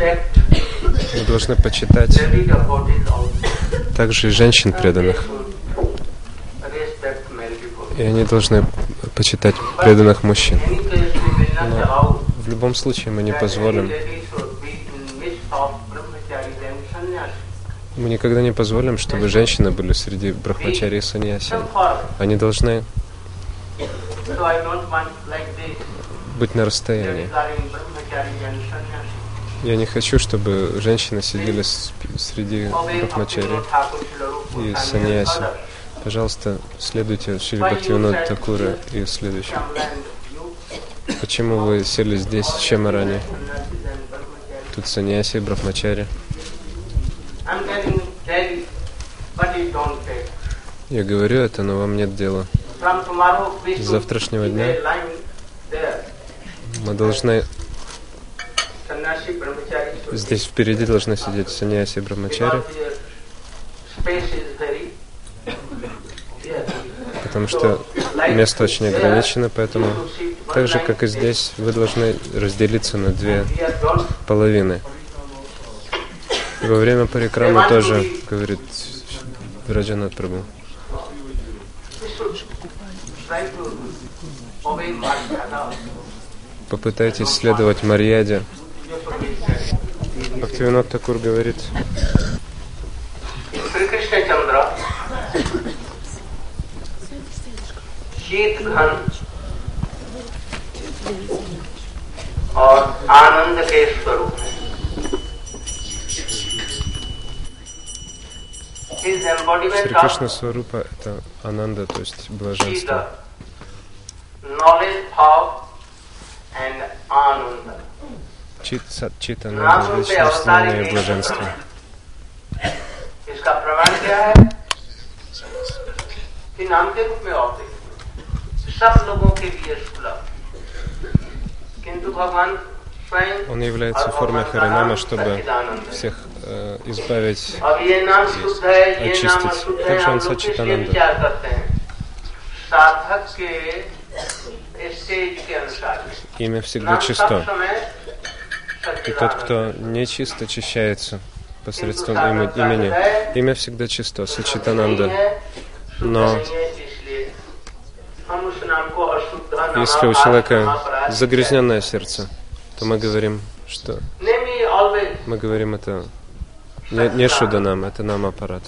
Мы должны почитать также и женщин преданных. И они должны почитать преданных мужчин. Но в любом случае мы не позволим мы никогда не позволим, чтобы женщины были среди брахмачари и саньяси. Они должны быть на расстоянии. Я не хочу, чтобы женщины сидели среди брахмачари и саньяси. Пожалуйста, следуйте Шри Бхактивинод Такура и следующим. Почему вы сели здесь, чем ранее? Тут саньяси, брахмачари. Я говорю это, но вам нет дела. С завтрашнего дня мы должны здесь впереди должны сидеть саньяси и брахмачари, потому что место очень ограничено, поэтому так же, как и здесь, вы должны разделиться на две половины. И во время парикрамы тоже, говорит Раджанат Прабhu. Попытайтесь следовать Марьяде. Бхактивинод Такур говорит. Шри Кришна Сварупа – это ананда, то есть блаженство. Knowledge, power and ananda знание и блаженство. Он является формой Харинама, чтобы всех э, избавить, очистить. Также он Сачитананда. Имя всегда чисто. И тот, кто не чист, очищается посредством имени. Имя всегда чисто, Сачитананда. Но если у человека загрязненное сердце, то мы говорим, что мы говорим это не, не Шуданам, это нам аппарат.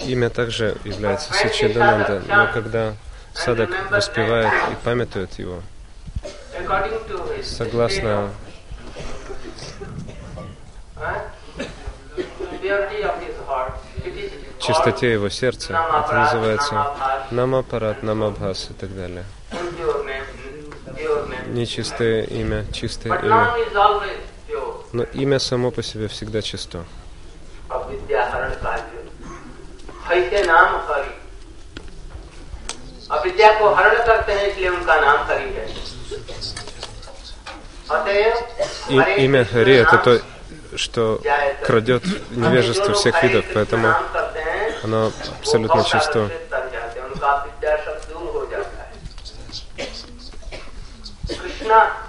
Имя также является Сачидананда, но когда садак воспевает и памятует его, согласно чистоте его сердца, это называется намапарат, намабхас и так далее нечистое имя, чистое имя. Но имя само по себе всегда чисто. И, имя Хари это то, что крадет невежество всех видов, поэтому оно абсолютно чисто.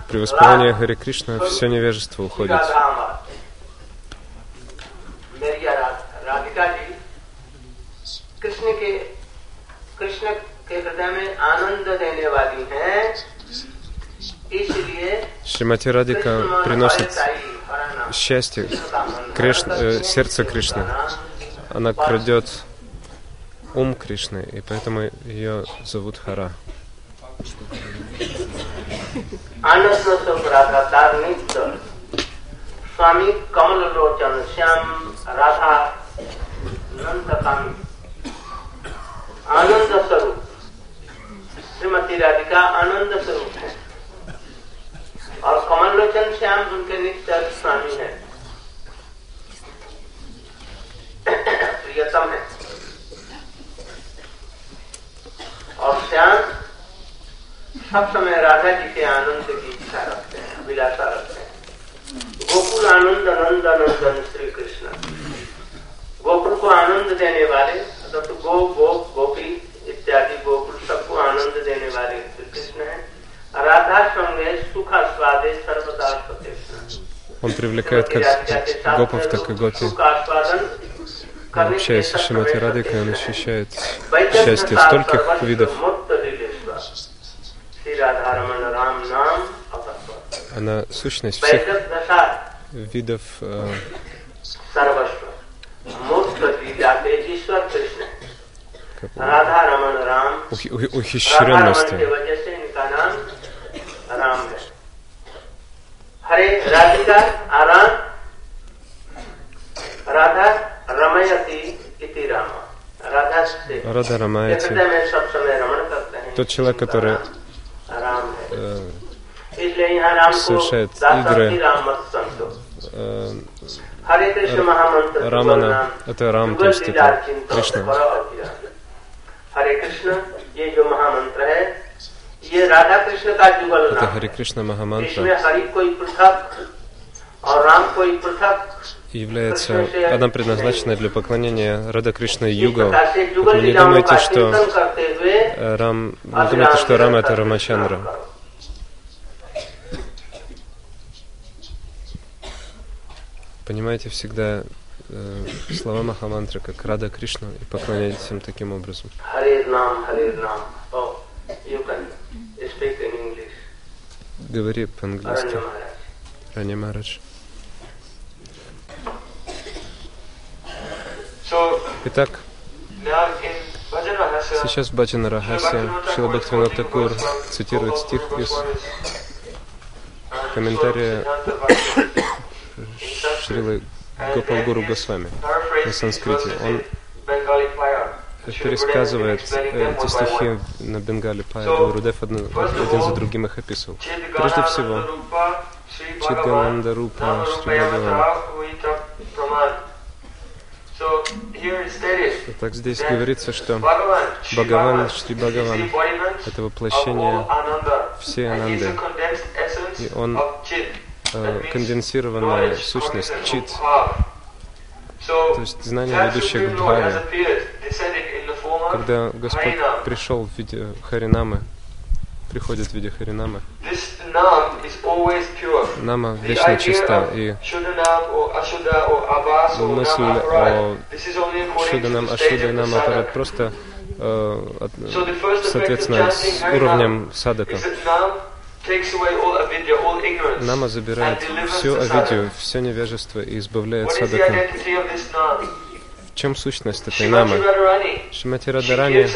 При воспевании Хари Кришна все невежество уходит. Шримати Радика приносит счастье. Кришна, э, сердце Кришны. Она крадет ум Кришны, и поэтому ее зовут Хара. Swami Kamal Shrimati राधिका आनंद स्वरूप है। और कमल लोचन श्याम उनके नित्य स्वामी है। प्रियतम है। और श्याम, सब समय राधा जी के आनंद की इच्छा रखते हैं, अभिलाषा रखते हैं। गोकुल आनंद नंद नंदन श्री कृष्ण। गोकुल को आनंद देने वाले तो गो गो, गोपी इत्यादि गोकुल सबको आनंद देने वाले श्री कृष्ण है Он привлекает как гопов, так и гопи. Общаясь с Шимати Радикой, он ощущает счастье стольких видов. Она сущность всех видов э, ухищренности. Харе Радика Аран Рада Рамаяти. Рада. Тот человек, который э, совершает игры э, Рамана, это Рам, то есть это Кришна. Харе Кришна, ये जो महामंत्र है ये राधा कृष्ण का जुगल это Харе Кришна Махамантра. इसमें हरि कोई पृथक और राम कोई पृथक является, она предназначена для поклонения Рада Кришна Югал. Не думайте, что Рам, не думайте, что Рам это Рамачандра. Понимаете всегда э, слова Махамантры как Рада Кришна и поклоняйтесь им таким образом. Говори по-английски. Рани Марадж. Итак, сейчас Баджана Рахасе Шила Бхактивинод Такур цитирует стих из комментария Шрилы Гопалгуру Госвами на санскрите. Он пересказывает эти стихи на Бенгале Пая Гурудев один за другим их описывал. Прежде всего, Читгананда Рупа Шри так здесь говорится, что Бхагаван, Шри Бхагаван — это воплощение всей Ананды. И он э, конденсированная сущность, чит, то есть знание, ведущее к Бхаве. Когда Господь пришел в виде Харинамы, приходит в виде Харинамы, Нама вечно чиста, и мысль о Шуданам, Ашуда и это просто э, соответственно с уровнем садака. Нама забирает всю авидию, все невежество и избавляет садака. В чем сущность этой намы? Шимати Радарани,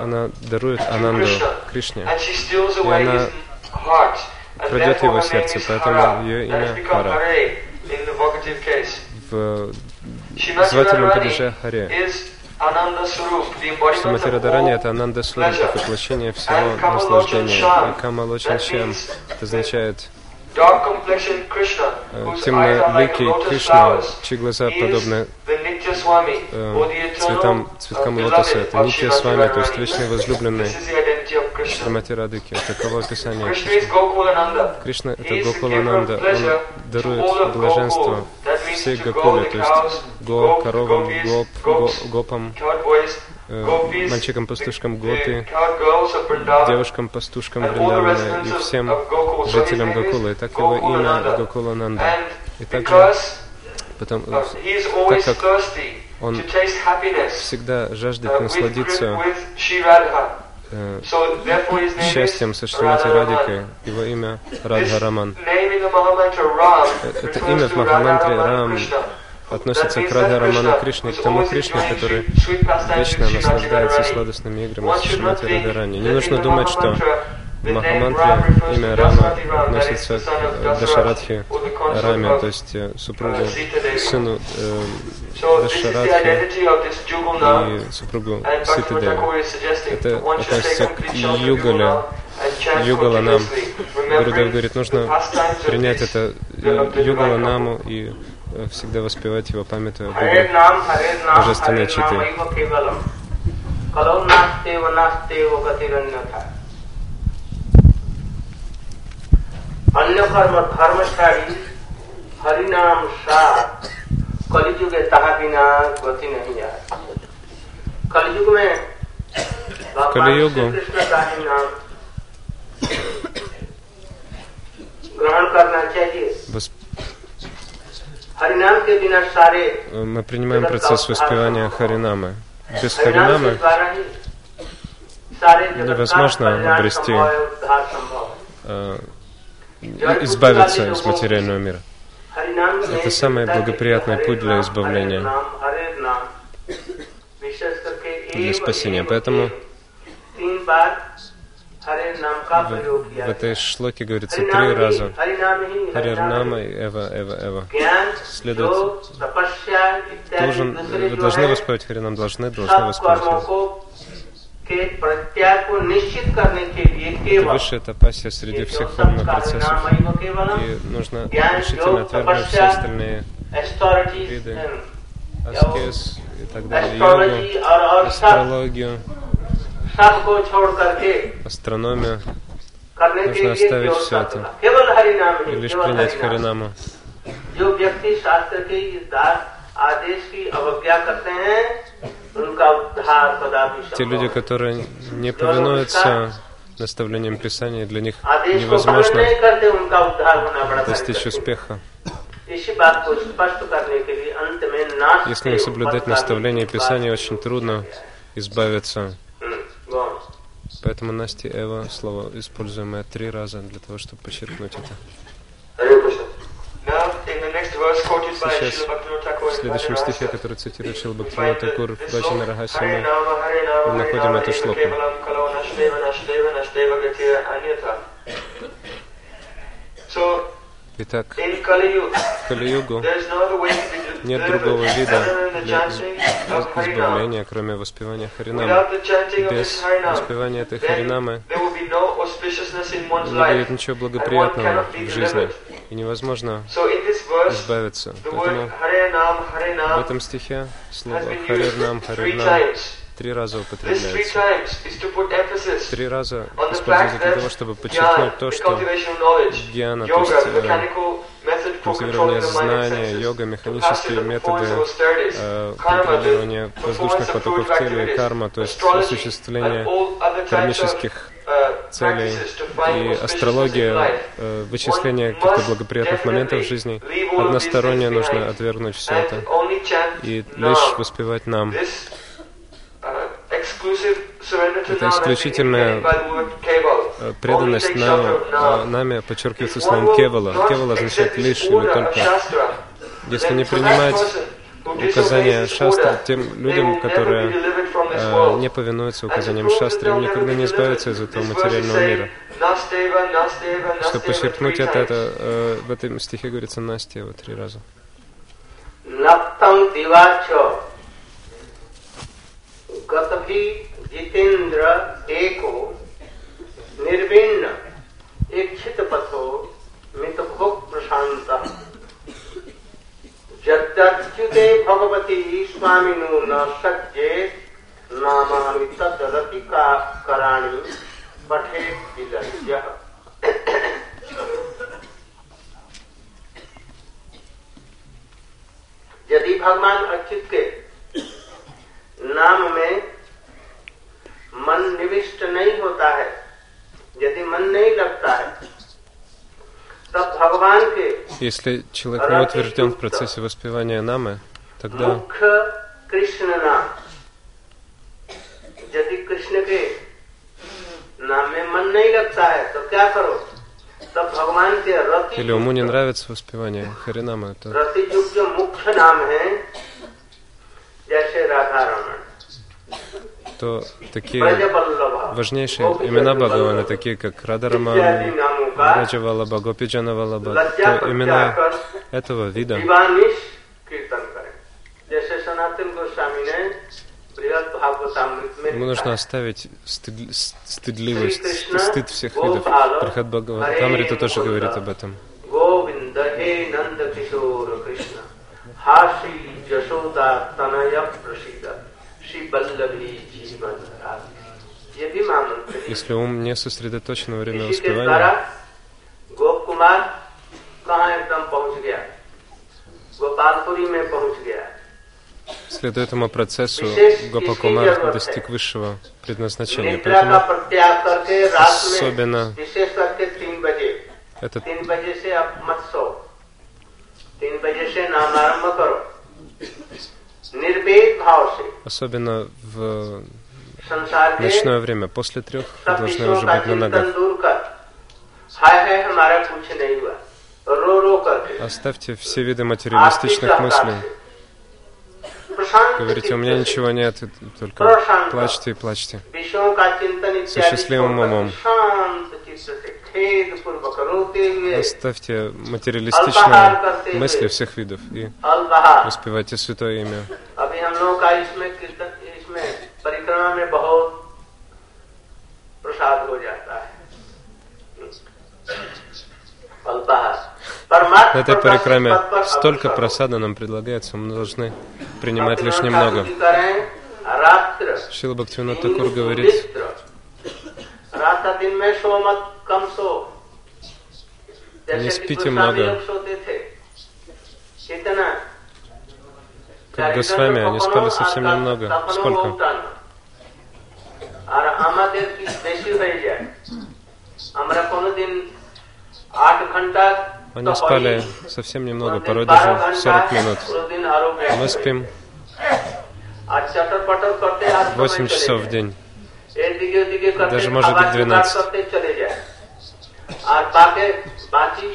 она дарует Ананду Кришне, и она крадет его сердце, поэтому ее имя Хара. В звательном падеже Харе. Что Матирадарани это Ананда Сурупа, воплощение всего наслаждения. И Камалочин Чем это означает темноликий Кришна, чьи глаза подобны э, цветам, цветкам лотоса. Это Нитья с вами, то есть вечный возлюбленный. Шримати Радыки. Таково описание Кришны. Кришна — это Гокулананда. Он дарует блаженство всей Гокуле, то есть го, коровам, гоп, го, гопам, э, мальчикам-пастушкам Гопи, девушкам-пастушкам Вриндавана и всем жителям Гокулы. И так его имя Гокулананда. И также, потому, так как он всегда жаждет насладиться э, счастьем со Шримати Радикой. Его имя Радха Раман. Это имя в Махамантре Рам относится к Радха Раману Кришне, к тому Кришне, который вечно наслаждается сладостными играми с Шримати Радharani. Не нужно думать, что Махамантре имя Рама относится к э, Дашарадхе Раме, то есть э, супругу, сыну э, Дашарадхи и супругу Ситадеви. Это относится к Югале, Югала нам. Гурудев говорит, нужно принять это Югала наму и э, всегда воспевать его, памятуя о божественной читы. अन्य कर्म धर्मशाली हरिनाम सार कलयुग तहा बिना गति नहीं है कलयुग में कलयुग कृष्ण का ही नाम ग्रहण करना चाहिए Мы принимаем процесс воспевания Харинамы. Без Харинамы невозможно обрести, э, избавиться из материального мира. Это самый благоприятный путь для избавления, для спасения. Поэтому в, этой шлоке говорится три раза. Харинама и Эва, Эва, Эва. Следует. Должен, вы должны воспевать Харинам, должны, должны воспевать. Это высшая тапасия среди всех формных процессов. И нужно решительно отвергнуть все остальные виды аскез и так далее, йогу, астрологию астрономия, нужно оставить все это. И лишь принять Харинаму. Те люди, которые не повинуются наставлениям Писания, для них невозможно достичь успеха. Если не соблюдать наставления Писания, очень трудно избавиться. Поэтому Настя Эва слово используемое три раза для того, чтобы подчеркнуть это. Сейчас в следующем стихе, который цитирует Шила Бхактина Такур в Баджана мы находим эту шлоку. So, Итак, в Кали-югу нет другого вида избавления, кроме воспевания Харинамы. Без воспевания этой Харинамы не будет ничего благоприятного в жизни, и невозможно избавиться. Поэтому в этом стихе слово has been Три раза употребляется. Три раза используется для того, чтобы подчеркнуть то, что гьяна, то есть э, культивирование знания, йога, механические методы э, the воздушных потоков теле, activities, карма, то есть осуществление кармических uh, целей и астрология, э, вычисление каких-то благоприятных моментов в жизни. Односторонне нужно отвергнуть все это и лишь воспевать нам. Это исключительная э, преданность нам, нами подчеркивается словом кевала. Кевала означает лишь или только. Если не принимать указания шастры тем людям, которые э, не повинуются указаниям шастры, им никогда не избавятся из этого материального мира. Чтобы подчеркнуть это, это э, в этом стихе говорится «настева» три раза. गतभि जितेंद्र एको निर्विण्ण इच्छित पथो मित भोग प्रशांत जद्दच्युते भगवती स्वामिनो न सज्जे नामानि तदरति का कराणि पठे विलज्य। यदि भगवान अच्युत के नाम में मन निविष्ट नहीं होता है यदि मन नहीं लगता है तब भगवान के Если человек не утвержден в процессе воспевания намы, тогда मुख्य कृष्ण नाम यदि कृष्ण के नाम में मन नहीं लगता है तो क्या करो तब भगवान के रति или уму не нравится воспевание Харинамы, то रति युग जो मुख्य नाम है जैसे राधा रमन что такие важнейшие имена Бхагавана, такие как Радараман, Раджа Валаба, Валаба, то имена этого вида. Ему нужно оставить стыд, стыдливость, стыд всех видов. Прохат Бхагаватамрита тоже говорит об этом. Hashi Jashoda Tanaya Prasida Shri если ум не сосредоточен во время воспевания, Следуя этому процессу, Гопакумар достиг высшего предназначения. Поэтому особенно этот особенно в ночное время. После трех должны уже быть на ногах. Оставьте все виды материалистичных мыслей. Говорите, у меня ничего нет, только плачьте и плачьте. Со счастливым умом. Оставьте материалистичные мысли всех видов и успевайте святое имя. परिक्रमा में बहुत प्रसाद हो जाता है अल्पाहार На परमात्मा этой प्रकाशित парикраме पद पर столько अग्रसर हो। просада нам предлагается, мы должны принимать лишь भक्तिविनोद немного. ठाकुर जी करें, रात्र Шила Бхактивинод नींद Такур говорит, मित्र। रात दिन में सो मत कम सो Не जैसे कि спите गोस्वामी много. लोग सोते थे कितना как Госвами, они спали совсем немного. Сколько? আর আমাদের কি বেশি হয়ে যায় আমরা কোনোদিন আট ঘন্টা Они তো спали হয়ই। совсем немного, কোনোদিন порой 12 даже ঘন্টা, 40 минут. কোনোদিন আরো বেশি। Мы спим আর চটর পটর করতে আর সময় 8 চলে часов в যায়। день. এদিকে ওদিকে করতে Даже может খাবার быть জোগাড় 12. করতে চলে যায় আর বাকি বাকি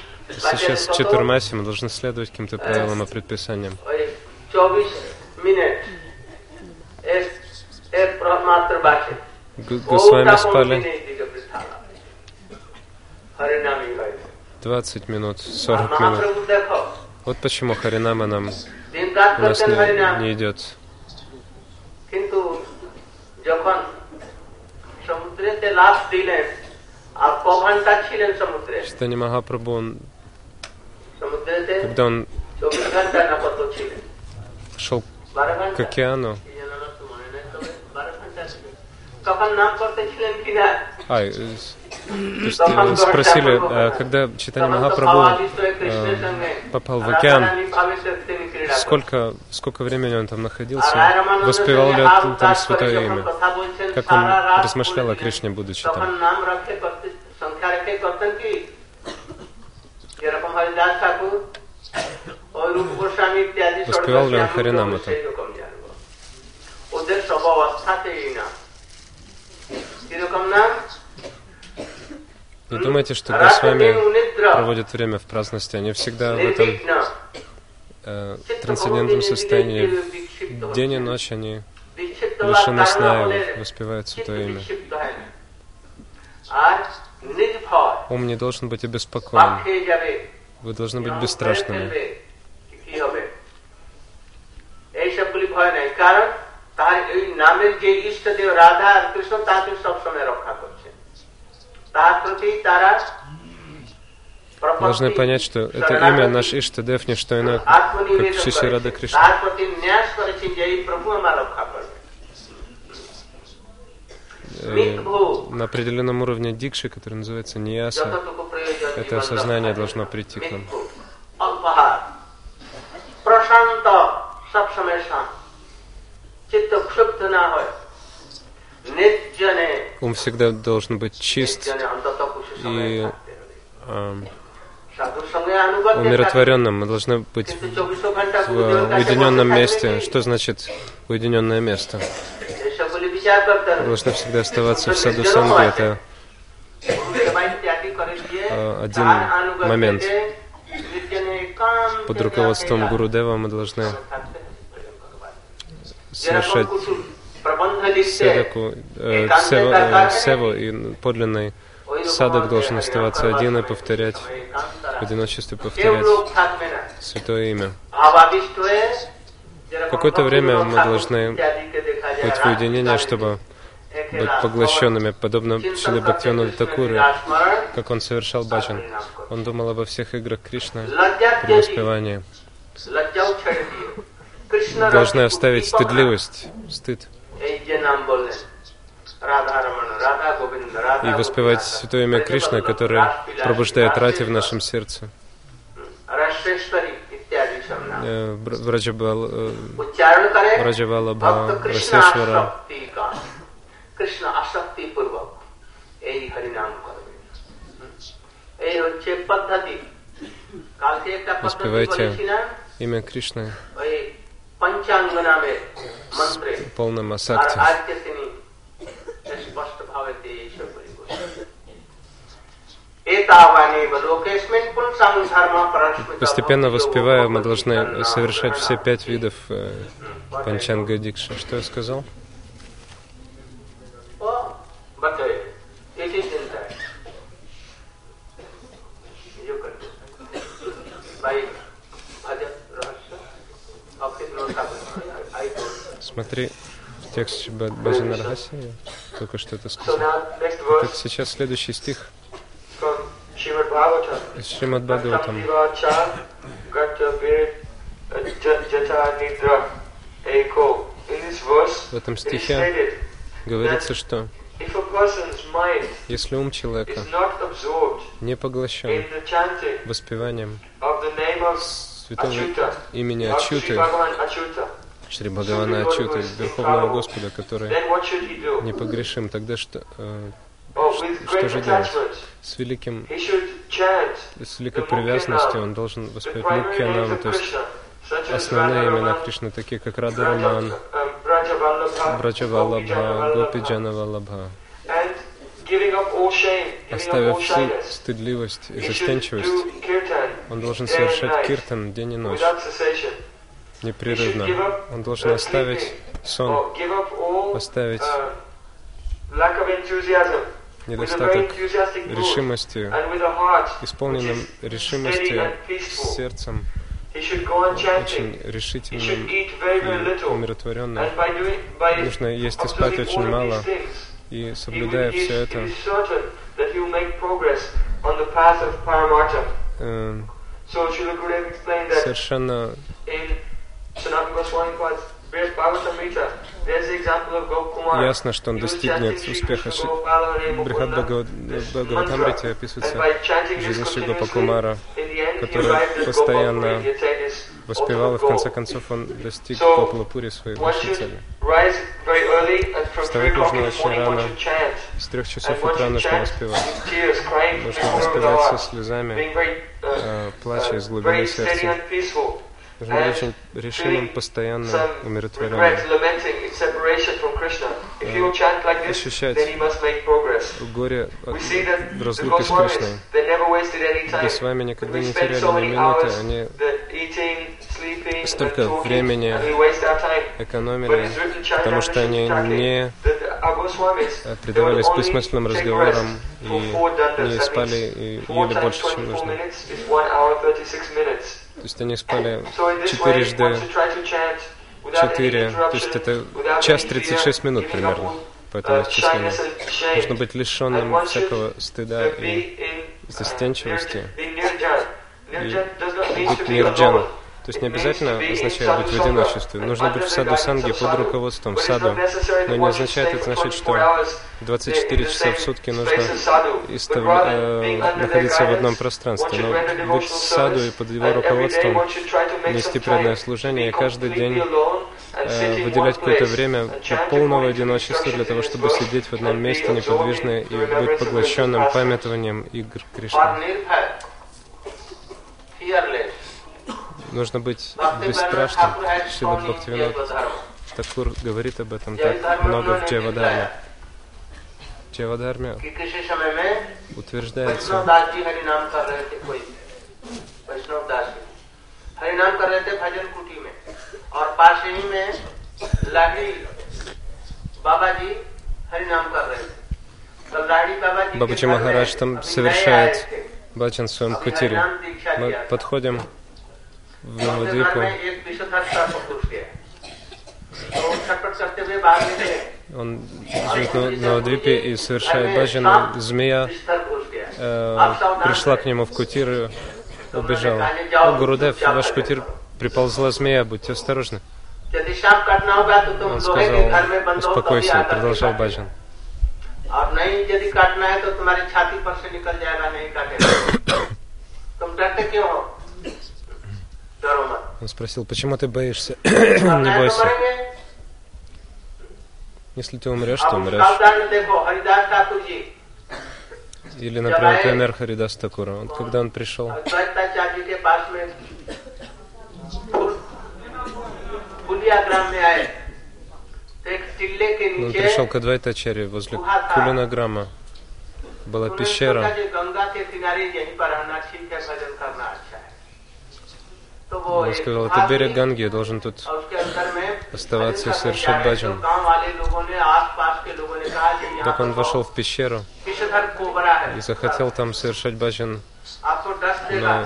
Сейчас в বাকি কত? Четурмасе мы должны следовать каким-то правилам и предписаниям. ওই С вами спали. 20 минут, 40 минут. Вот почему Харинама нам у нас не, не идет. Штани Махапрабху, он, когда он шел к океану, Ай, э, то есть э, спросили, э, когда Читани Махапрабху попал в океан, сколько, сколько времени он там находился, воспевал ли он там святое имя, как он размышлял о Кришне, будучи там. Воспевал ли он Харинам это? Не думайте, что господа с вами проводят время в праздности. Они всегда в этом э, трансцендентном состоянии. День и ночь они лишены сна и воспевают Святое Имя. Ум не должен быть обеспокоен. Вы должны быть бесстрашными. ফেলবে, কি হবে এইসবগুলি ভয় নাই কারণ তার এই নামের যে ইষ্টদেব রাধা আর কৃষ্ণ তাকে সবসময় রক্ষা করছে তার প্রতি তারা Должны понять, что это имя наш Иштадев не что иное, как আত্মনিবেদন Шиши Рада করেছে। Кришна. তার প্রতি ন্যাস করেছেন যে এই প্রভু আমার রক্ষা করবে Э, На определенном уровне дикши, который называется нияса, যতটুকু প্রয়োজন это জীবন осознание রক্ষার должно জন্য। прийти к нам. Ум всегда должен быть чист и э, умиротворенным. Мы должны быть в уединенном месте. Что значит уединенное место? Мы должны всегда оставаться в саду санги. Это один момент. Под руководством Гуру Дева мы должны совершать э, седаку, э, севу, и подлинный садок должен оставаться один и повторять, в одиночестве повторять Святое Имя. Какое-то время мы должны быть в уединении, чтобы быть поглощенными, подобно Шиле Бхактивану Такуре, как он совершал баджан. Он думал обо всех играх Кришны при воспевании должны оставить стыдливость, стыд и воспевать Святое имя Кришна, которое пробуждает рати в нашем сердце. Э, Враджабалабха, э, Расешвара. Воспевайте имя Кришны в полном асакте. Постепенно воспевая, мы должны совершать все пять видов э, панчанга дикши. Что я сказал? Bye. Смотри, Ба- Баджана Рахаси только что это сказал. now next Так verse сейчас следующий стих Шримад Бхагаватам. В этом стихе говорится, что если ум человека не поглощен воспеванием святого имени Ачуты, Шри Бхагавана Ачуты, Верховного Господа, который do? непогрешим, тогда что э, что же делать? с великим с великой привязанностью он должен воспевать Мукхианам, то есть основные имена Кришны, такие как Brajavallabha, Браджавалабха, Гопиджанавалабха, оставив всю стыдливость и застенчивость, он должен совершать киртан день и ночь. Непрерывно. Он должен оставить сон, оставить uh, недостаток решимости, исполненным решимости сердцем, очень решительным и умиротворенным. Нужно есть и спать очень мало, и соблюдая все это, э, совершенно ясно, что он достигнет успеха. Брихат Бхагаватамрите описывается жизнь Шри Гопакумара, который постоянно воспевал, и в конце концов он достиг So, Копалапури своей высшей цели. rise very early and from 3 Вставать нужно очень рано. С трех часов утра нужно воспевать. Нужно воспевать со слезами, uh, э, плача из uh, глубины сердца. And peaceful. Нужно быть очень решимым, Feeling постоянно some умиротворенным. regret, lamenting its separation from Krishna. If he will chant like this, Ощущать. Горе от разлуки с Кришной. any time. Госвами никогда не теряли ни минуты, они столько времени экономили, потому что они не э, предавались бессмысленным разговорам и не спали и ели больше, чем 24 нужно. Minutes is one hour 36 minutes. То есть они спали четырежды четыре, то есть это час any 36 fear, минут примерно по этому uh, исчислению. Нужно быть лишенным всякого стыда uh, и uh, застенчивости. to быть be нирджан. alone. То есть не обязательно означает быть в одиночестве. Нужно быть в саду санги под руководством саду. Но не означает это значит, что 24 часа в сутки нужно истов- э, находиться в одном пространстве. Но быть в саду и под его руководством нести преданное служение и каждый день э, выделять какое-то время полного одиночества для того, чтобы сидеть в одном месте неподвижно и быть поглощенным памятованием игр Кришны. Nirбhay, fearless. Нужно быть Bhakti бесстрашным. Thakur has Шрила found in Бхактивинод Jaiva Такур говорит об этом Jai так Dharma много в उन्होंने Джевадарме. निकलाया Джевадарме कि किसी समय में वैष्णव утверждается, दास जी हरि नाम कर रहे थे कोई वैष्णव दास जी हरि नाम कर रहे थे भजन कुटी में और पास ही में लाडी बाबा जी हरि नाम कर रहे थे तो लाडी बाबा जी के Бабаджи घर में Махарадж там अभी नए совершает आए थे। баджан в своем अभी кутире. हरिनाम दीक्षा Мы दिया था। подходим в तो उनके घर Навадвипу, में एक विषधर सर्प घुस गया तो वो छटपट करते हुए भाग निकले он живет на Навадвипе и совершает баджан, и змея विषधर घुस गया э, пришла к нему в кутир и убежала. О, Гурудев, в ваш кутир приползла змея, будьте осторожны. यदि सांप काटना होगा तो तुम Он लोहे के घर में сказал, बंद हो तभी успокойся, и आकर के продолжал काटेगा। баджан. और नहीं यदि काटना है तो तुम्हारी छाती पर से निकल जाएगा नहीं काटेगा तुम डरते क्यों हो डरो मत он спросил, почему ты боишься? Не бойся. Если ты умрешь, то умрешь. Или, например, пример Харидас Такура. Вот когда он пришел, ну, он пришел к Адвайтачаре возле Кулинограмма. Была пещера. Он сказал, "Ты берег Ганги, должен тут оставаться и совершать баджан. Так он вошел в пещеру и захотел там совершать баджан. Но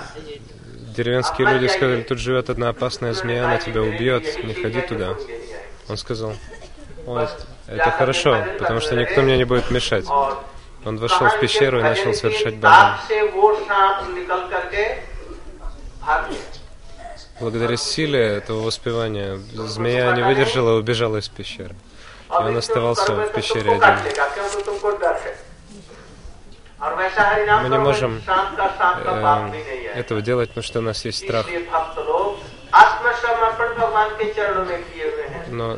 деревенские люди сказали, тут живет одна опасная змея, она тебя убьет, не ходи туда. Он сказал, вот, это хорошо, потому что никто мне не будет мешать. Он вошел в пещеру и начал совершать баджан. Благодаря силе этого воспевания змея не выдержала и убежала из пещеры. И он оставался в пещере один. Мы не можем э, этого делать, потому что у нас есть страх. Но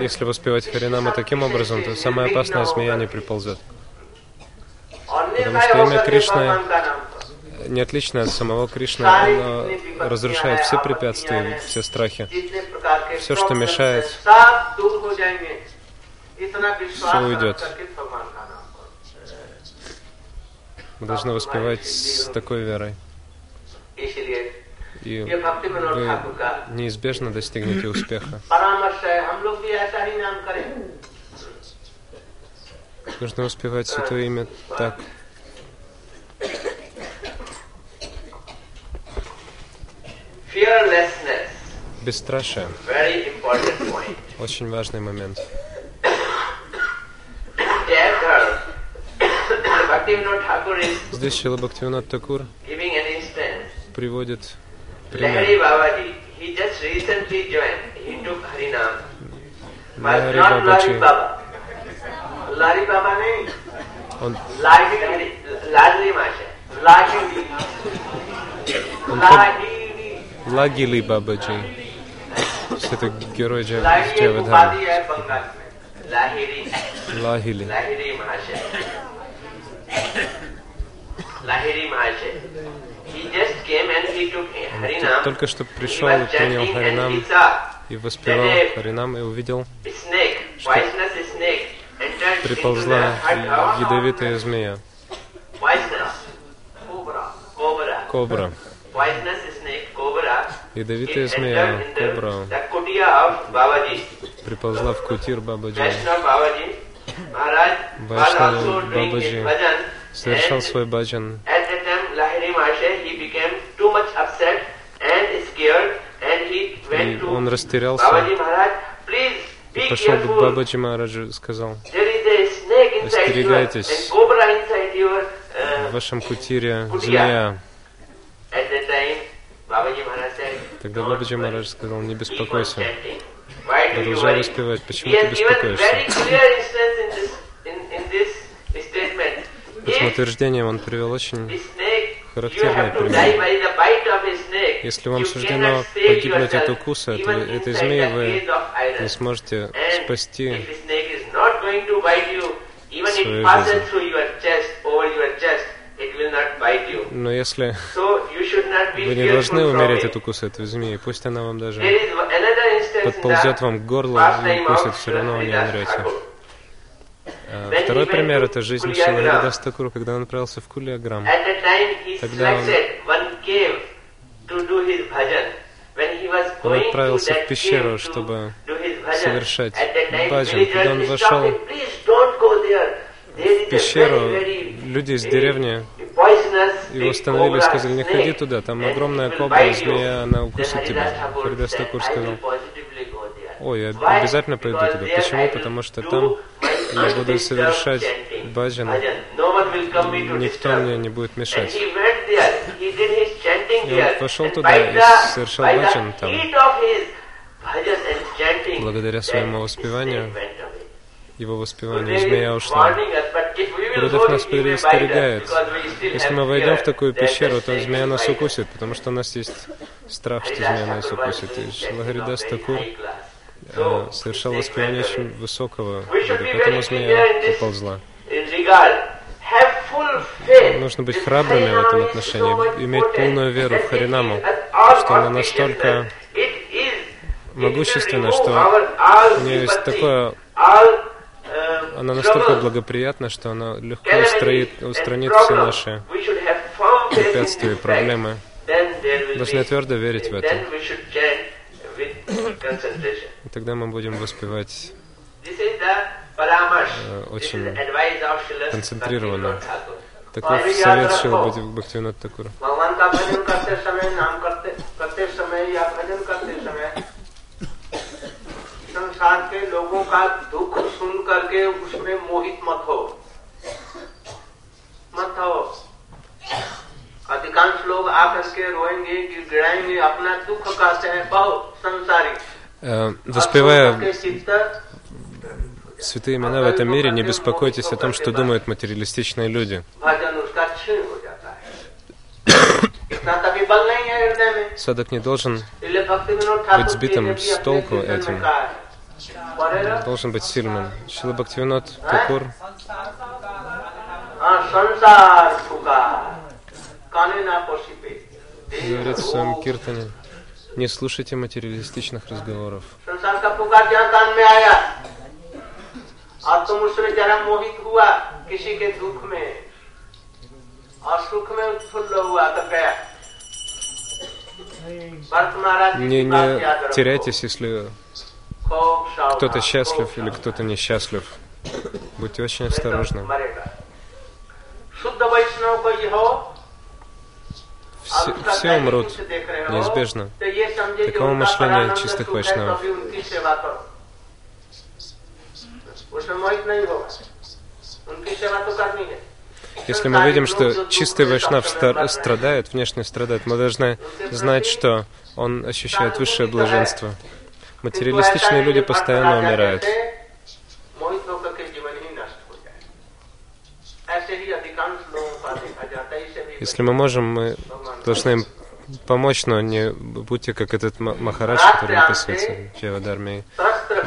если воспевать Харинама таким образом, то самая опасная змея не приползет. Потому что имя Кришны не отлично от самого Кришны, оно разрушает все препятствия, все страхи, все, что мешает, все уйдет. Мы должны воспевать с такой верой. И вы неизбежно достигнете успеха. Нужно успевать Святое Имя так, Бесстрашие. very important point Очень важный момент. Здесь Шила Бхактивинод Такур приводит пример. Бабачи. Baba. Lahari Baba नहीं. Он, Lahiri, Lahiri Masha. Lahiri. он લાગેલી બાબત છે છે તો ગેરો છે વધારે Только что пришел и принял Харинам и воспевал Харинам и увидел, что приползла ядовитая змея. Кобра. Ядовитая змея, кобра, приползла в кутир Бабаджи. Babaji bhajan. Совершал свой баджан. И он растерялся и пошел к. Бабаджи Мараджу и сказал, Остерегайтесь. в Uh, вашем кутире змея. "Don't Бабаджи. Марадж сказал, не беспокойся, продолжай воспевать. Почему ты беспокоишься? Этим утверждением он привел очень характерный to пример. Если вам суждено погибнуть от укуса этой inside змеи, вы не сможете спасти свою жизнь. Но если Вы не должны умереть от укуса этой змеи, пусть она вам даже подползет вам к горлу и укусит, все равно вы не умрете. А Второй пример это жизнь Харидас Такура, когда он отправился в Кулиаграм. Тогда он- Он отправился в пещеру, чтобы совершать баджан. Когда он вошел him, "Please don't go there. There is a пещеру, люди из деревни его остановили и сказали, не ходи туда, там огромная кобра, bite you." змея, она укусит тебя. Thakur Харидас said, Такур "I сказал, will positively go there." ой, я обязательно пойду туда. Почему? Потому что там я буду совершать баджан, никто мне не будет мешать. И он пошел туда и совершал баджан там. Благодаря своему воспеванию. Его воспеванию змея ушла. Go, нас предостерегает. Если мы войдем в такую пещеру, то змея нас укусит, потому что у нас есть страх, что змея нас укусит. И Шилагаридас Такур э, совершал воспевание очень высокого поэтому змея regard нужно быть храбрыми в этом отношении, иметь полную веру в Харинаму, что она настолько могущественна, что у нее есть такое она настолько благоприятна, что она легко устроит, устранит все наши препятствия и проблемы. Должны твердо верить в это. И тогда мы будем воспевать э, очень концентрированно. Таков совет Шила Бхактивинат Такура. संसार के लोगों का दुख सुन करके उसमें मोहित मत हो मत हो अधिकांश लोग आकर के रोएंगे गिड़ाएंगे अपना दुख कहते हैं बहुत संसारी Воспевая святые имена в этом мире, не беспокойтесь о том, что думают материалистичные люди. Садок не должен быть сбитым с толку этим должен быть сильным. Шила Бхактивинод Такур говорит в своем киртане, не слушайте материалистичных разговоров. Не, не теряйтесь, если кто-то счастлив или кто-то несчастлив. Будьте очень осторожны. Все, все умрут неизбежно. Таково мышление чистых вайшнавов. Если мы видим, что чистый вайшнав страдает, внешне страдает, мы должны знать, что он ощущает высшее блаженство. Материалистичные люди постоянно умирают. Если мы можем, мы должны им помочь, но не будьте как этот Махарадж, который описывается Джавадарми.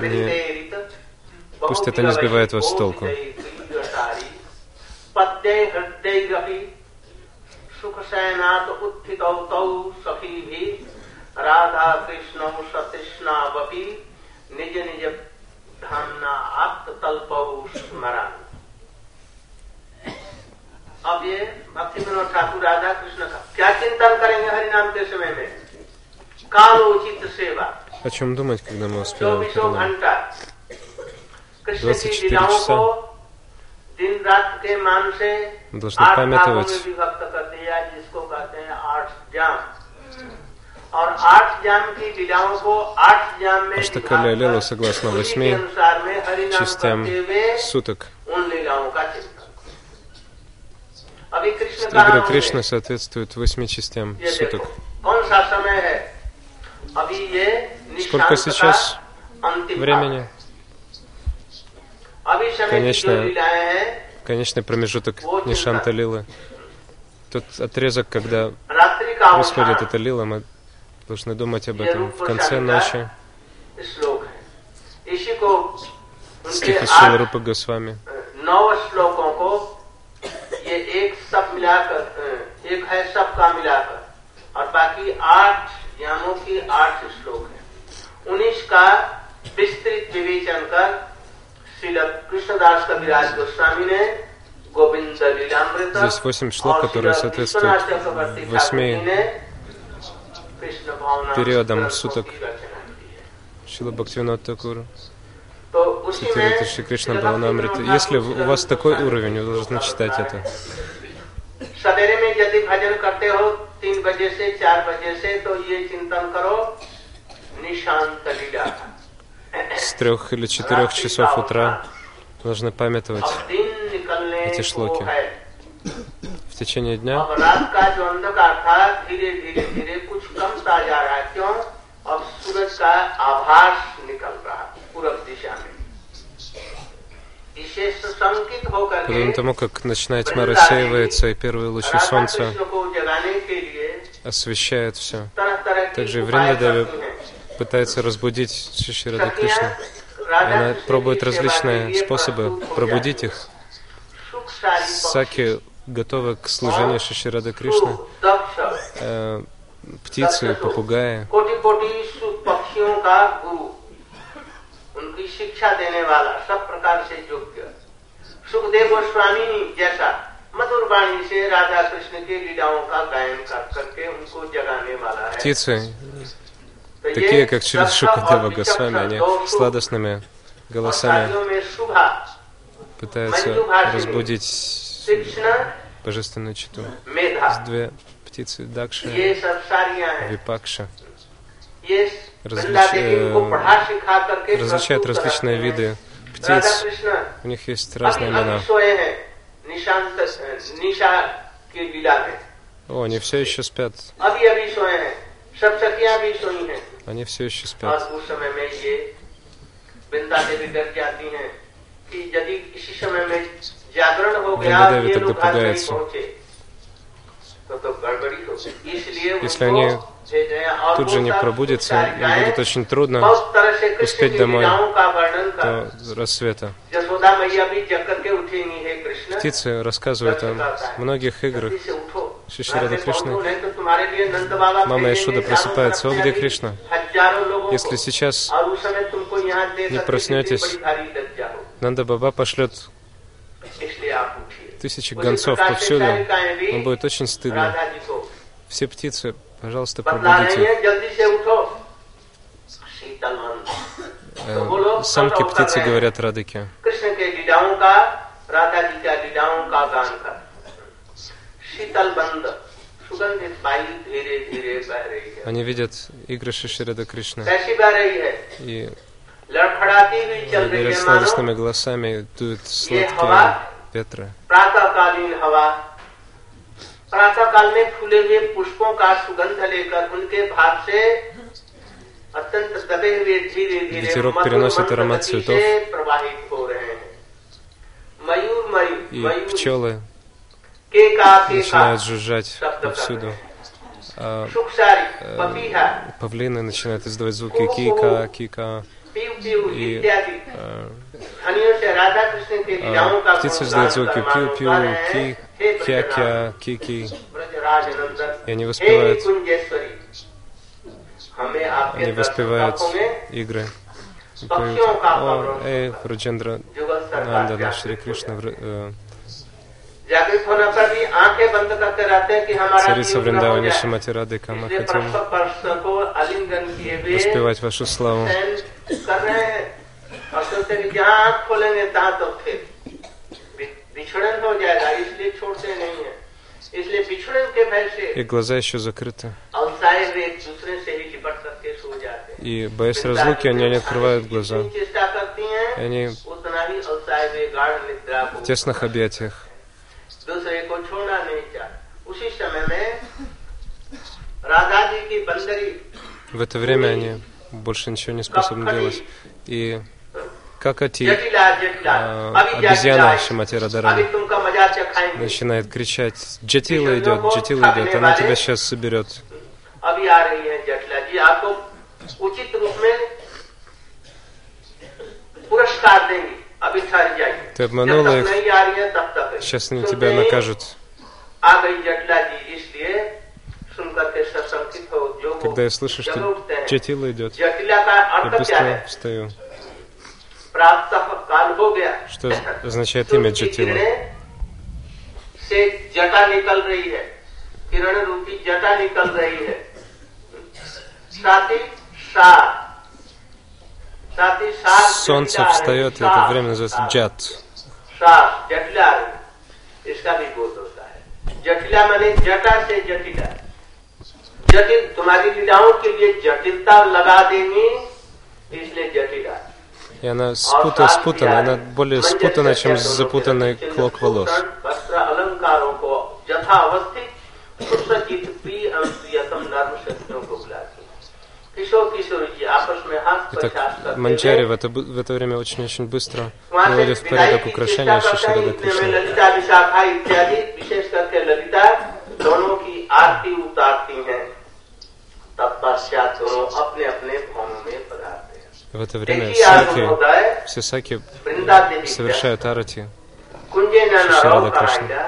Не... Пусть это не сбивает вас с толку. राधा कृष्ण सतृष्णावपी निज निज धामना आत्म तल्प स्मरण अब ये भक्ति विनोद ठाकुर राधा कृष्ण का क्या चिंतन करेंगे हरिनाम के समय में कालोचित सेवा О чем думать, когда мы успеваем Харинам? 24 часа мы должны памятовать Аштакали Лилу согласно восьми частям суток. Игры Кришны соответствуют восьми частям суток. Сколько сейчас времени? Конечное, конечный промежуток Нишанта Лилы. Тот отрезок, когда происходит эта лила, мы должны думать об этом в конце ночи. Стих из Шилы Рупа Госвами. और बाकी आठ ज्ञानों की आठ श्लोक है उन्नीस का विस्तृत विवेचन कर श्री कृष्णदास कविराज गोस्वामी ने Здесь восемь шлок, которые соответствуют восьми периодам суток. Шила Бхактивинат Такур цитирует Шри Кришна Бхаванамрита. Если у вас такой уровень, вы должны читать это. С трех или четырех часов утра должны памятовать эти шлоки течение дня. Подобно тому, как ночная тьма рассеивается, и первые лучи солнца освещают все. Также Вриндадеви пытается разбудить Шиши Кришну. Она пробует различные способы пробудить их. Саки готовы к служению Шиширада Кришны. दक्ष Э, птицы, попугаи, कोटि कोटि सु- पक्षियों का गुरु उनकी शिक्षा देने वाला सब प्रकार से योग्य सुखदेव गोस्वामी जैसा मधुर वाणी से राधा कृष्ण के लीलाओं का गायन कर करके उनको जगाने वाला है птицы, तो ये такие как Шри दक्ष Шукадева और Госвами, विचक्षण они दो शुभ сладостными और голосами कार्यों में शुभा пытаются разбудить तीक्ष्ण божественную читу. Есть две птицы Дакша, Випакша. Различ... Э, различают различные виды птиц. У них есть разные имена. О, они все еще спят. Они все еще спят. Благодаря это наблюдается. Если они тут же не пробудятся, им будет очень трудно успеть домой до рассвета. Птицы рассказывают о многих играх Шиши Рада Кришны. Мама Яшуда просыпается. О, где Кришна? Если сейчас не проснетесь, Нанда Баба пошлет тысячи гонцов повсюду, нам будет очень стыдно. Все птицы, пожалуйста, пробудите. Э, самки птицы говорят Радыке. Они видят игры Шиширида Кришны. И говорят сладостными голосами, дуют сладкие हवा ветры. प्रातःकालीन हवा प्रातः काल में फूले हुए पुष्पों का सुगंध लेकर उनके भाव से अत्यंत दबे हुए धीरे धीरे Ветерок मधुर переносит मंद аромат गति цветов. से प्रवाहित हो रहे हैं मयूर मयूर И मयूर пчелы के का के का начинают жужжать शब्द कर повсюду. रहे हैं। А सुखसारी पपीहा павлины начинают издавать звуки кика, кика. पीव पीव И इत्यादि а, Птицы издают звуки. пиу-пиу, ки, кя-кя, ки-ки. И они воспевают, они воспевают игры. И поют, о, эй, Раджендра, Нандана, Шри Кришна, э, Царица Вриндавани Шимати Радыка, мы хотим воспевать вашу славу. शयन कर रहे हैं और सोचते हैं कि जहाँ आंख खोलेंगे तहाँ तो फिर बि- बिछड़न हो जाएगा इसलिए छोड़ते नहीं है इसलिए बिछड़न के भय से Их глаза еще закрыты. अवसाय वे एक दूसरे से ही लिपट करके सो जाते हैं И, боясь разлуки, они не открывают глаза. जितनी चेष्टा करती हैं И они उतना ही अवसाय वे गाढ़ निद्रा को в тесных объятиях. दूसरे को छोड़ना नहीं चाहते उसी समय में राधा जी की बंदरी В это время они больше ничего не способны делать. И как эти э, обезьяны Шимати Радарани начинает кричать, Джатила идет, Джатила идет, она тебя сейчас соберет. Ты обманула их, сейчас они тебя накажут. Когда я слышу, что Джатила идет, я быстро встаю. Что означает имя सूर्य की Джатила? किरणें से जटा निकल रही है किरण रूपी जटा निकल रही है साथ ही सार साथ ही सार Солнце जटिला आ रही है। встает, и это सार, время называется सार, джат. सार जटिला आ रही है। इसका भी बोध होता है जटिला माने जटा से जटिला जटिल तुम्हारी लीलाओं के लिए जटिलता लगा देंगी इसलिए जटिला И она спута, спутана, она более спутана, чем запутанный клок волос. वस्त्र अलंकारों को यथा अवस्थित सुसज्जित प्रिय एवं प्रियतम नर्म शक्तियों को बुलाती है। किशोर किशोर जी आपस में हाथ Итак, प्रचार करते Манчари हैं। в это, бу- в это время очень-очень быстро वहाँ से приводит в विदाई порядок की украшения चेष्टा करते हैं, Шиширада इतने में Кришны. ललिता विशाखा इत्यादि विशेष करके ललिता दोनों की आरती उतारती हैं तत्पश्चात दोनों अपने अपने भवनों में पधारते हैं В это время देखिए आज саки, महोदय все саки वृंदा देवी совершают арати. कुंजे न Шиши नरो Рада Кришна. कराएगा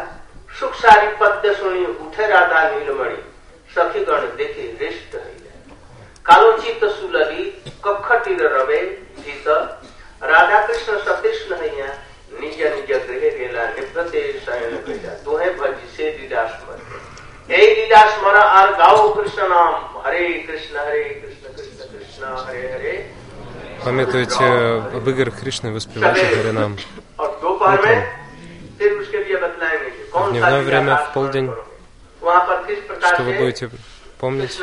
सुख सारी पद्य सुनी उठे राधा नीलमणि सखी गण देखे रिष्ट कालोचित सुलली कखटिर रवे जीत राधा कृष्ण सतीष्ण हैया निज निज गृह गेला निवृत्ते शयन गया तुहे भजी से लीला स्मर हे लीला स्मर आर गाओ कृष्ण नाम हरे कृष्ण हरे कृष्ण कृष्ण कृष्ण हरे हरे Памятуйте об играх Кришны, воспевайте Харинам. Утром. В дневное время, в полдень, что вы будете помнить.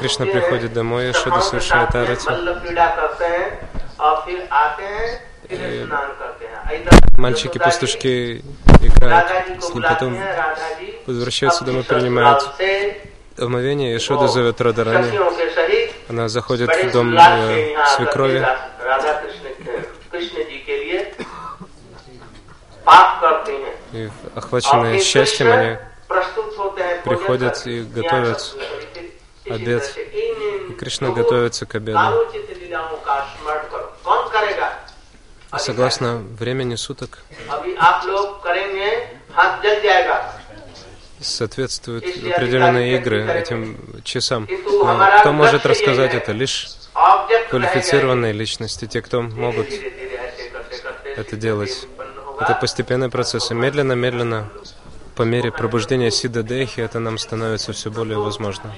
Кришна приходит домой, Ишода совершает арати. И мальчики-пастушки играют с ним, потом возвращаются домой, принимают в омовение Ишода зовет Радарани. Она заходит в дом э, свекрови. И охваченные счастьем они приходят и готовят обед. И Кришна готовится к обеду. Согласно времени суток, соответствуют определенные игры этим часам. Но ну, кто может рассказать это? Лишь квалифицированные личности, те, кто могут это делать. Это постепенный процесс. И медленно-медленно, по мере пробуждения Сида Дехи, это нам становится все более возможно.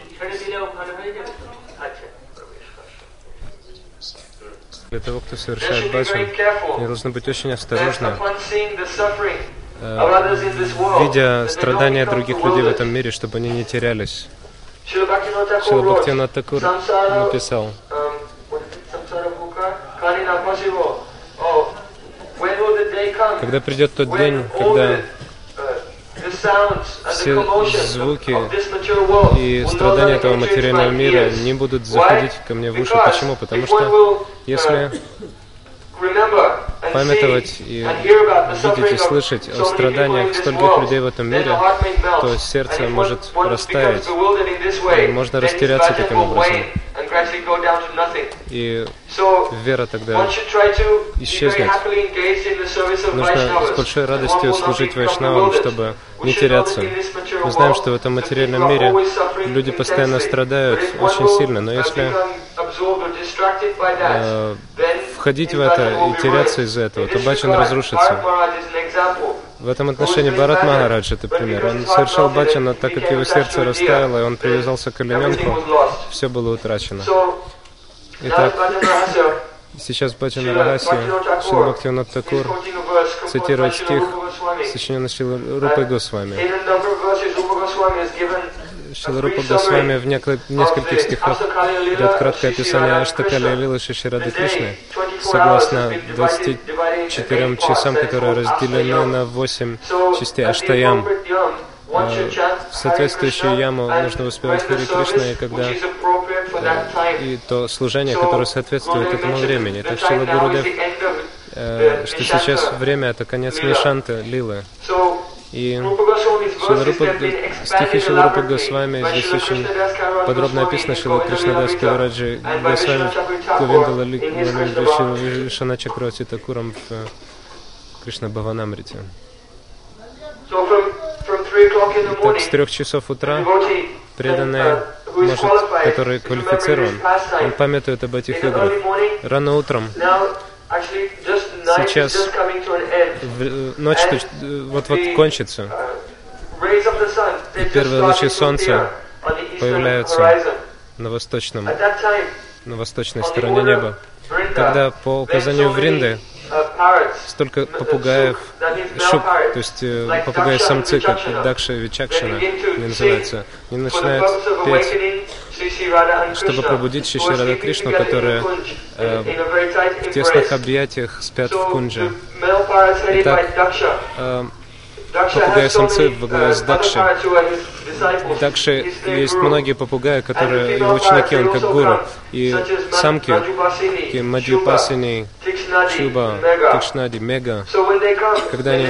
Для того, кто совершает баджан, не должно быть очень осторожным видя страдания других людей в этом мире, чтобы они не терялись. Шила Бхактивинат Такур написал, когда придет тот день, когда все звуки и страдания этого материального мира не будут заходить ко мне в уши. Почему? Потому что если памятовать и видеть и слышать о страданиях стольких людей в этом мире, то сердце может растаять, и можно растеряться таким образом. И вера тогда исчезнет. Нужно с большой радостью служить вайшнавам, чтобы не теряться. Мы знаем, что в этом материальном мире люди постоянно страдают очень сильно, но если э, входить в это и теряться из-за этого, то баджан разрушится. В этом отношении Барат Магарадж это пример. Он совершал баджан, но так как его сердце растаяло, и он привязался к олененку, все было утрачено. Итак, сейчас Баджан Рагаси, Шила Бхактивинат Такур цитирует стих, сочиненный Шила Рупой Госвами. Шила Рупа Госвами в нескольких стихах дает краткое описание Аштакали Лилы Шиширады Кришны, согласно 24 часам, которые разделены на 8 частей Аштаям. Э, В соответствующую яму нужно воспевать Хари Кришна, и когда и то служение, которое соответствует этому времени. Так Шила Гурудев, э, что сейчас время это конец Мишанты, Лилы. И Шиларупа, стихи Шиларупа Госвами здесь очень подробно описано Шила Кришнадас Кавараджи Госвами Говинда Лали Вишана Чакроти Такурам в э, Кришна Бхаванамрите. Так с трех часов утра преданный, может, который квалифицирован, он памятует об этих играх. Рано утром, сейчас э, ночь э, вот-вот кончится, и первые лучи солнца появляются на восточном, на восточной стороне неба. Тогда по указанию Вринды столько попугаев, шук, то есть э, попугаи-самцы, как Дакша Вичакшина, они называются, они начинают петь, чтобы пробудить Шиши Рада Кришну, которые э, в тесных объятиях спят в кунже. Итак, Э, попугаи-самцы во главе с Дакши. Дакши есть многие попугаи, которые его ученики, он как гуру. И самки, такие Мадьюпасини, Чуба, Тикшнади, Мега, когда они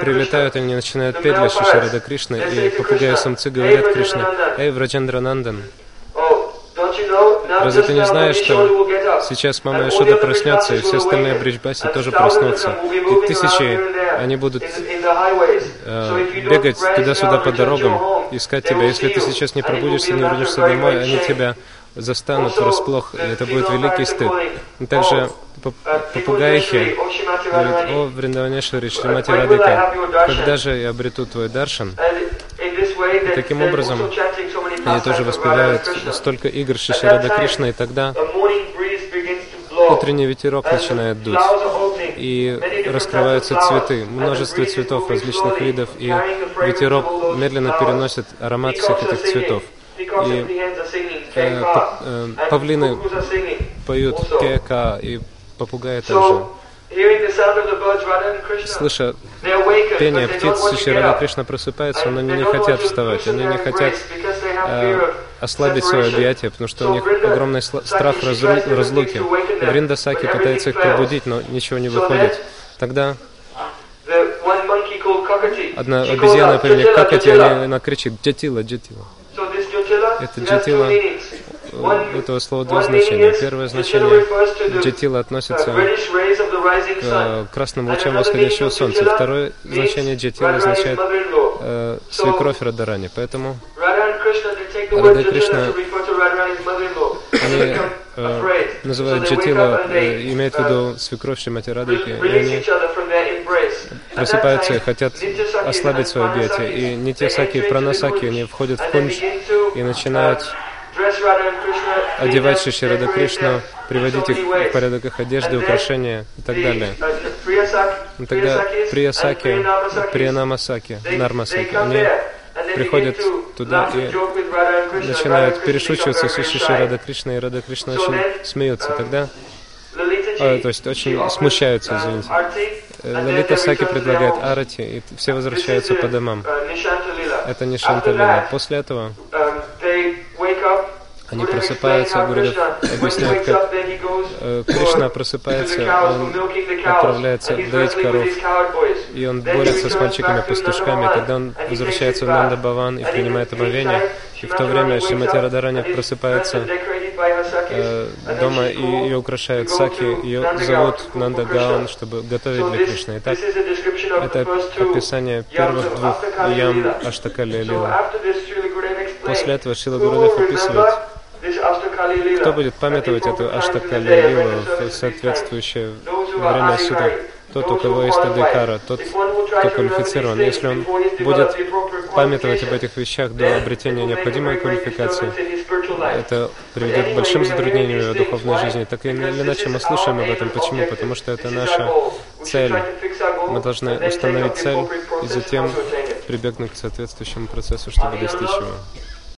прилетают, они начинают петь для Шиши Рада Кришны, и попугаи-самцы говорят Кришне, «Эй, Враджендра Нандан, Разве ты не знаешь, что сейчас мама Ишода проснется, и все остальные бриджбаси тоже проснутся, и тысячи, они будут э, бегать туда-сюда по дорогам, искать тебя. Если ты сейчас не пробудишься, не вернешься домой, они тебя застанут врасплох, и это будет великий стыд. Также попугайхи говорит, о, Вриндаванешвари, Шримати Радика, когда же я обрету твой даршан? И таким образом, они тоже воспевают столько игр Шиширада Кришна, и тогда утренний ветерок начинает дуть, и раскрываются цветы, множество цветов различных видов, и ветерок медленно переносит аромат всех этих цветов. И э, э, павлины поют кека, и попугаи также. Слыша пение птиц, Шри Кришна просыпается, но они не хотят вставать, они не хотят э, ослабить свое объятие, потому что у них огромный страх разру- разлуки. Вриндасаки пытается их пробудить, но ничего не выходит. Тогда одна обезьяна по имени Какати, она кричит «Джатила, Джатила». Это Джатила у этого слова два значения. Первое значение джатила относится к красным лучам восходящего солнца. Второе значение джатила означает э, свекровь Радарани. Поэтому Рада Кришна, они э, называют джатила, э, имеют в виду свекровь Шримати Радыки, и они просыпаются и хотят ослабить свое объятие. И Нитьясаки и Пранасаки, они входят в кунж и начинают одевать Шиши Рада Кришну, приводить их в порядок их одежды, украшения и так далее. И тогда Приясаки, Приянамасаки, Нармасаки, они приходят туда и начинают перешучиваться с Шиши Рада Кришна, и Рада Кришна очень смеются. Тогда а, то есть очень смущаются, извините. Лалита Саки предлагает Арати, и все возвращаются по домам. Это не Шанталила. После этого они просыпаются, говорят, объясняют, как э, Кришна просыпается, он отправляется доить коров, и он борется с мальчиками-пастушками, когда он возвращается в Нанда Баван и принимает омовение, и в то время Шимати Радарани просыпается э, дома, и ее украшают саки, ее зовут Нанда Гаон, чтобы готовить для Кришны. Итак, это описание первых двух ям Аштакали Лила. После этого Шила Гурудев описывает кто будет памятовать эту Аштакали Лилу в соответствующее время суда? Тот, у кого есть Адыкара, тот, кто квалифицирован. Если он будет памятовать об этих вещах до обретения необходимой квалификации, это приведет к большим затруднениям в духовной жизни. Так или иначе мы слышим об этом. Почему? Потому что это наша цель. Мы должны установить цель и затем прибегнуть к соответствующему процессу, чтобы достичь его.